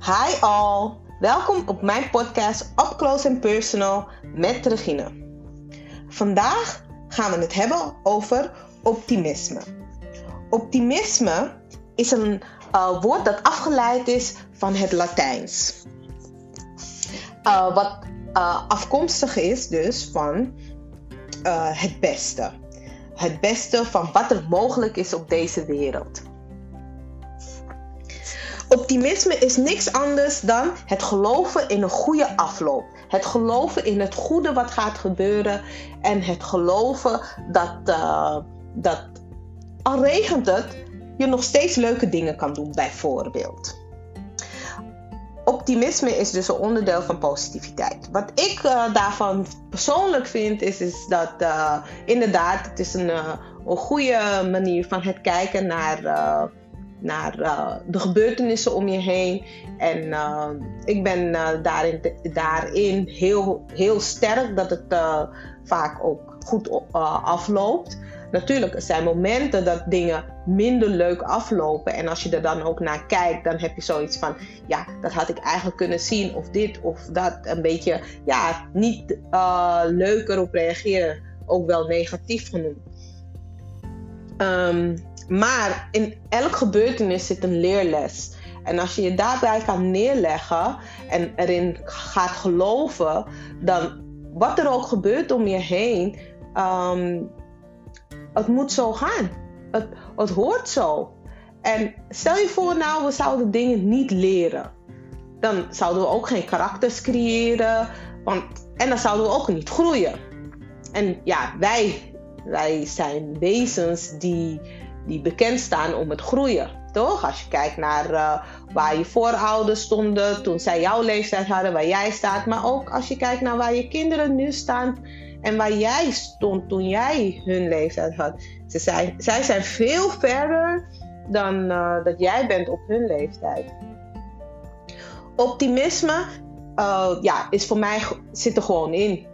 Hi all, welkom op mijn podcast Up Close and Personal met Regine. Vandaag gaan we het hebben over optimisme. Optimisme is een uh, woord dat afgeleid is van het Latijns. Uh, wat uh, afkomstig is dus van het beste. Het beste van wat er mogelijk is op deze wereld. Optimisme is niks anders dan het geloven in een goede afloop. Het geloven in het goede wat gaat gebeuren. En het geloven dat, uh, dat al regent het, je nog steeds leuke dingen kan doen, bijvoorbeeld. Optimisme is dus een onderdeel van positiviteit. Wat ik uh, daarvan persoonlijk vind, is, is dat uh, inderdaad, het is een, een goede manier van het kijken naar naar uh, de gebeurtenissen om je heen. En uh, ik ben uh, daarin, daarin heel, heel sterk dat het vaak ook goed afloopt. Natuurlijk, er zijn momenten dat dingen minder leuk aflopen. En als je er dan ook naar kijkt, dan heb je zoiets van: ja, dat had ik eigenlijk kunnen zien, of dit of dat. Een beetje, ja, niet leuker op reageren. Ook wel negatief genoemd. Um, maar in elk gebeurtenis zit een leerles. En als je je daarbij kan neerleggen en erin gaat geloven, dan wat er ook gebeurt om je heen, um, het moet zo gaan. Het, het hoort zo. En stel je voor, nou, we zouden dingen niet leren. Dan zouden we ook geen karakters creëren. Want, en dan zouden we ook niet groeien. En ja, wij, wij zijn wezens die die bekend staan om het groeien. Toch? Als je kijkt naar uh, waar je voorouders stonden toen zij jouw leeftijd hadden, waar jij staat. Maar ook als je kijkt naar waar je kinderen nu staan en waar jij stond toen jij hun leeftijd had. Ze zijn, zij zijn veel verder dan uh, dat jij bent op hun leeftijd. Optimisme uh, ja, is voor mij zit er gewoon in.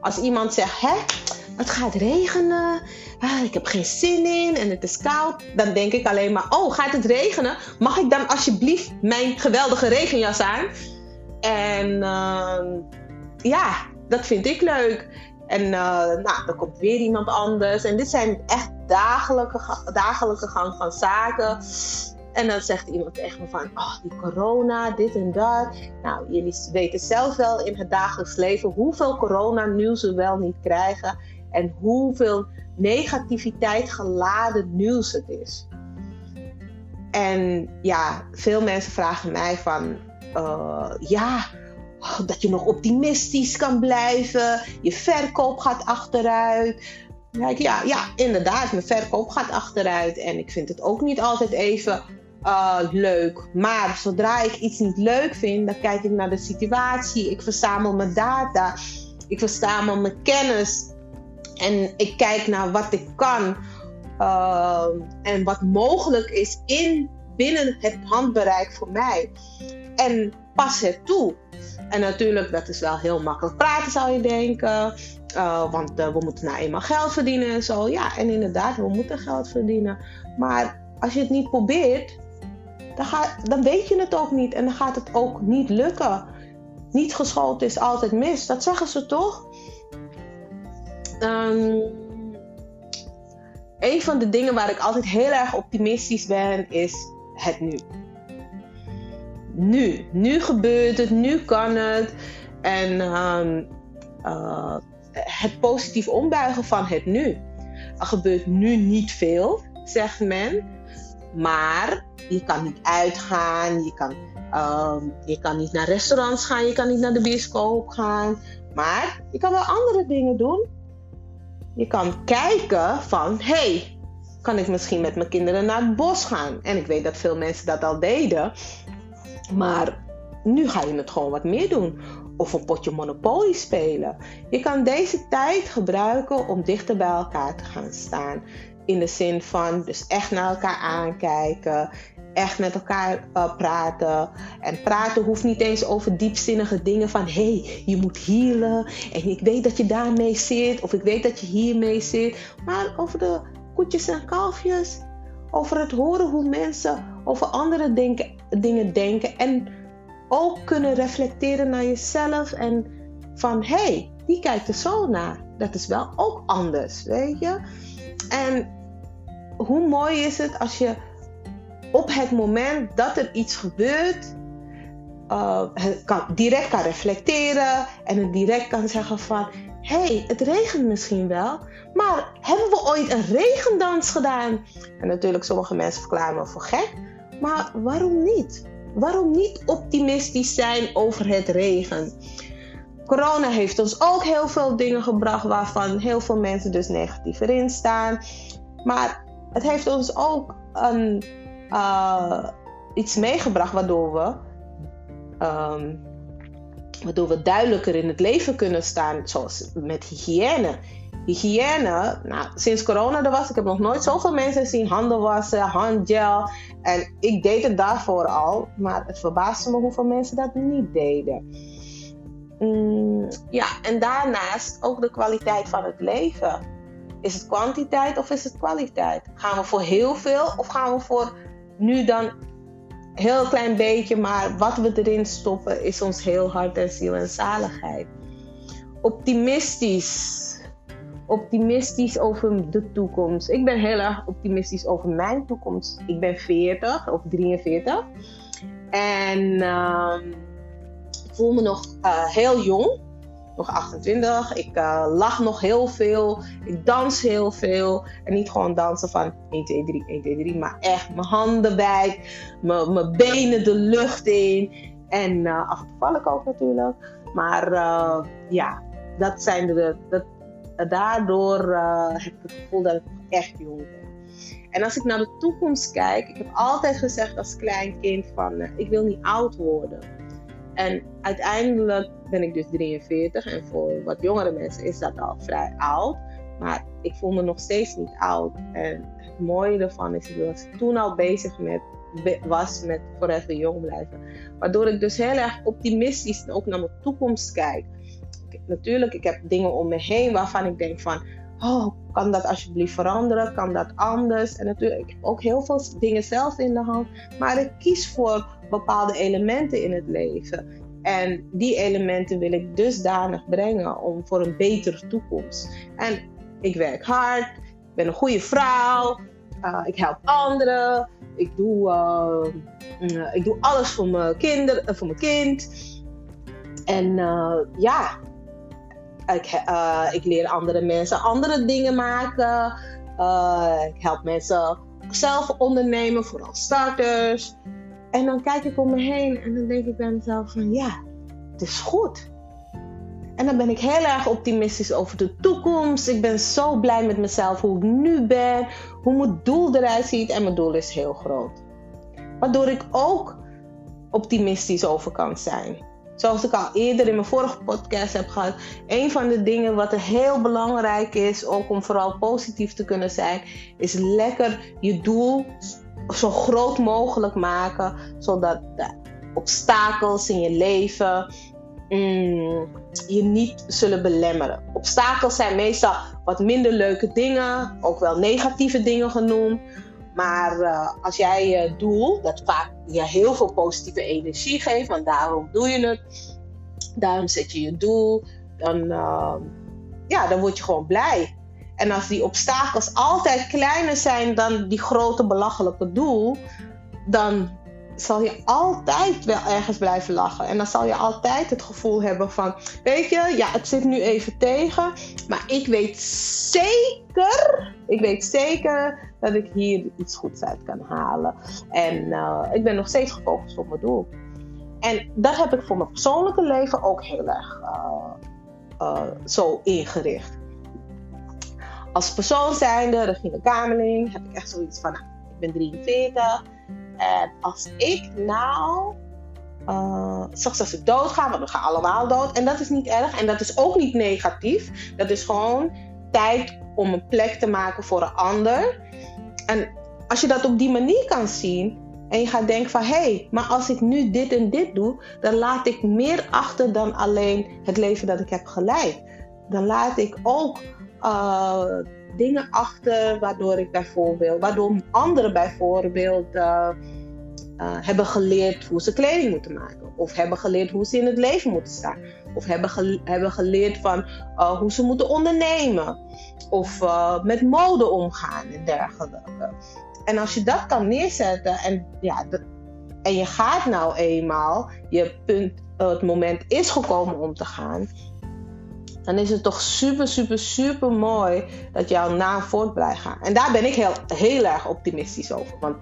Als iemand zegt, hè, het gaat regenen ah, ik heb geen zin in en het is koud. Dan denk ik alleen maar, oh, gaat het regenen? Mag ik dan alsjeblieft mijn geweldige regenjas aan? En uh, ja, dat vind ik leuk. En uh, nou, dan komt weer iemand anders. En dit zijn echt dagelijke, dagelijke gang van zaken. En dan zegt iemand tegen me van, oh, die corona, dit en dat. Nou, jullie weten zelf wel in het dagelijks leven hoeveel corona nieuws we wel niet krijgen. En hoeveel negativiteit geladen nieuws het is. En ja, veel mensen vragen mij van, uh, ja, dat je nog optimistisch kan blijven, je verkoop gaat achteruit. Ja, ja, inderdaad, mijn verkoop gaat achteruit en ik vind het ook niet altijd even uh, leuk. Maar zodra ik iets niet leuk vind, dan kijk ik naar de situatie, ik verzamel mijn data, ik verzamel mijn kennis en ik kijk naar wat ik kan uh, en wat mogelijk is in, binnen het handbereik voor mij. En pas het toe. En natuurlijk, dat is wel heel makkelijk praten, zou je denken. Uh, want uh, we moeten nou eenmaal geld verdienen en zo. Ja, en inderdaad, we moeten geld verdienen. Maar als je het niet probeert, dan, ga, dan weet je het ook niet. En dan gaat het ook niet lukken. Niet geschoold is altijd mis. Dat zeggen ze toch? Um, een van de dingen waar ik altijd heel erg optimistisch ben, is het nu. Nu. Nu gebeurt het, nu kan het. En um, uh, het positief ombuigen van het nu. Er gebeurt nu niet veel, zegt men. Maar je kan niet uitgaan, je kan, um, je kan niet naar restaurants gaan, je kan niet naar de bioscoop gaan. Maar je kan wel andere dingen doen je kan kijken van, hey, kan ik misschien met mijn kinderen naar het bos gaan? En ik weet dat veel mensen dat al deden. Maar nu ga je het gewoon wat meer doen. Of een potje Monopoly spelen. Je kan deze tijd gebruiken om dichter bij elkaar te gaan staan. In de zin van dus echt naar elkaar aankijken echt met elkaar uh, praten. En praten hoeft niet eens over diepzinnige dingen van hé, hey, je moet healen. En ik weet dat je daarmee zit. Of ik weet dat je hiermee zit. Maar over de koetjes en kalfjes. Over het horen hoe mensen over andere denken, dingen denken. En ook kunnen reflecteren naar jezelf en van hé, hey, die kijkt er zo naar. Dat is wel ook anders, weet je. En hoe mooi is het als je op het moment dat er iets gebeurt, uh, kan, direct kan reflecteren en het direct kan zeggen van hé, hey, het regent misschien wel, maar hebben we ooit een regendans gedaan? En natuurlijk, sommige mensen verklaren me voor gek, maar waarom niet? Waarom niet optimistisch zijn over het regen? Corona heeft ons ook heel veel dingen gebracht waarvan heel veel mensen dus negatief erin staan. Maar het heeft ons ook een, uh, iets meegebracht waardoor we, um, waardoor we duidelijker in het leven kunnen staan, zoals met hygiëne. Hygiëne, nou, sinds corona er was, ik heb nog nooit zoveel mensen zien handen wassen, handgel. En ik deed het daarvoor al, maar het verbaasde me hoeveel mensen dat niet deden. Mm, ja, en daarnaast ook de kwaliteit van het leven. Is het kwantiteit of is het kwaliteit? Gaan we voor heel veel of gaan we voor nu dan heel klein beetje, maar wat we erin stoppen is ons heel hart en ziel en zaligheid. Optimistisch. Optimistisch over de toekomst. Ik ben heel erg optimistisch over mijn toekomst. Ik ben 40 of 43. En ik voel me nog uh, heel jong nog 28. Ik uh, lach nog heel veel. Ik dans heel veel. En niet gewoon dansen van 1, 2, 3, 1, 2, 3. Maar echt mijn handen bij. Mijn benen de lucht in. En uh, af en toe val ik ook natuurlijk. Maar uh, ja, dat zijn de. Dat, daardoor heb ik het gevoel dat ik echt jong ben. En als ik naar de toekomst kijk, ik heb altijd gezegd als klein kind van ik wil niet oud worden. En uiteindelijk ben ik dus 43 en voor wat jongere mensen is dat al vrij oud. Maar ik voel me nog steeds niet oud. En het mooie ervan is, ik was toen al bezig met, was met forever jong blijven. Waardoor ik dus heel erg optimistisch ook naar mijn toekomst kijk. Natuurlijk, ik heb dingen om me heen waarvan ik denk van, oh, kan dat alsjeblieft veranderen? Kan dat anders? En natuurlijk, ook heel veel dingen zelf in de hand. Maar ik kies voor bepaalde elementen in het leven. En die elementen wil ik dusdanig brengen om voor een betere toekomst. En ik werk hard, ik ben een goede vrouw, uh, ik help anderen, ik doe, uh, ik doe alles voor mijn, kinder, voor mijn kind. En ja, ik, ik leer andere mensen andere dingen maken. ik help mensen zelf ondernemen, vooral starters. En dan kijk ik om me heen en dan denk ik bij mezelf van ja, het is goed. En dan ben ik heel erg optimistisch over de toekomst. Ik ben zo blij met mezelf, hoe ik nu ben, hoe mijn doel eruit ziet. En mijn doel is heel groot. Waardoor ik ook optimistisch over kan zijn. Zoals ik al eerder in mijn vorige podcast heb gehad. Een van de dingen wat heel belangrijk is, ook om vooral positief te kunnen zijn, is lekker je doel zo groot mogelijk maken, zodat de obstakels in je leven mm, je niet zullen belemmeren. Obstakels zijn meestal wat minder leuke dingen, ook wel negatieve dingen genoemd. Maar uh, als jij je doel, dat vaak je heel veel positieve energie geeft, want daarom doe je het, daarom zet je je doel, dan, uh, ja, dan word je gewoon blij. En als die obstakels altijd kleiner zijn dan die grote belachelijke doel, dan zal je altijd wel ergens blijven lachen. En dan zal je altijd het gevoel hebben van, weet je, ja, het zit nu even tegen, maar ik weet zeker, ik weet zeker dat ik hier iets goeds uit kan halen. En uh, ik ben nog steeds gefocust op mijn doel. En dat heb ik voor mijn persoonlijke leven ook heel erg uh, uh, zo ingericht als persoon zijnde, Regina Kamerling, heb ik echt zoiets van, nou, ik ben 43. En als ik nou, uh, straks als ik doodga, want we gaan allemaal dood. En dat is niet erg. En dat is ook niet negatief. Dat is gewoon tijd om een plek te maken voor een ander. En als je dat op die manier kan zien, en je gaat denken van hé, hey, maar als ik nu dit en dit doe, dan laat ik meer achter dan alleen het leven dat ik heb geleid. Dan laat ik ook uh, dingen achter waardoor ik bijvoorbeeld, waardoor anderen bijvoorbeeld uh, uh, hebben geleerd hoe ze kleding moeten maken. Of hebben geleerd hoe ze in het leven moeten staan. Of hebben, hebben geleerd van uh, hoe ze moeten ondernemen. Of uh, met mode omgaan en dergelijke. En als je dat kan neerzetten en, ja, en je gaat nou eenmaal, je punt, het moment is gekomen om te gaan. Dan is het toch super, super, super mooi dat jouw naam voort blijft gaan. En daar ben ik heel, heel erg optimistisch over. Want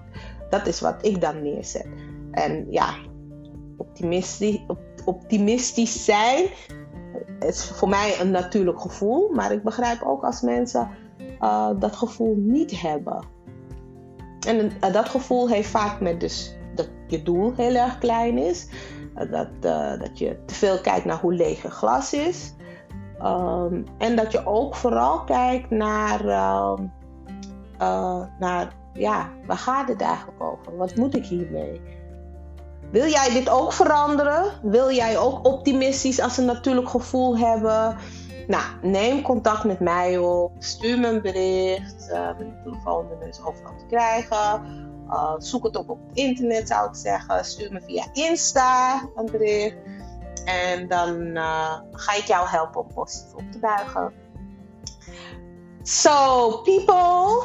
dat is wat ik dan neerzet. En ja, optimistisch, optimistisch zijn is voor mij een natuurlijk gevoel. Maar ik begrijp ook als mensen uh, dat gevoel niet hebben. En uh, dat gevoel heeft vaak met dus dat je doel heel erg klein is. Uh, dat, dat je te veel kijkt naar hoe leeg een glas is. Um, en dat je ook vooral kijkt naar, naar ja, waar gaat het eigenlijk over? Wat moet ik hiermee? Wil jij dit ook veranderen? Wil jij ook optimistisch als een natuurlijk gevoel hebben? Nou, neem contact met mij op. Stuur me een bericht. Uh, mijn telefoonnummer is overal te krijgen. Uh, zoek het op op internet zou ik zeggen. Stuur me via Insta een bericht. En dan uh, ga ik jou helpen om positief op te buigen. So, people.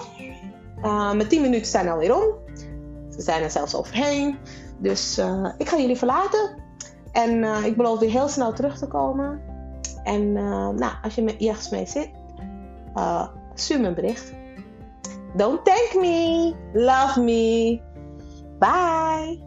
Uh, mijn 10 minuten zijn alweer om. Ze zijn er zelfs overheen. Dus uh, ik ga jullie verlaten. En uh, ik beloof weer heel snel terug te komen. En nou, als je ergens mee zit, stuur me een bericht. Don't thank me. Love me. Bye.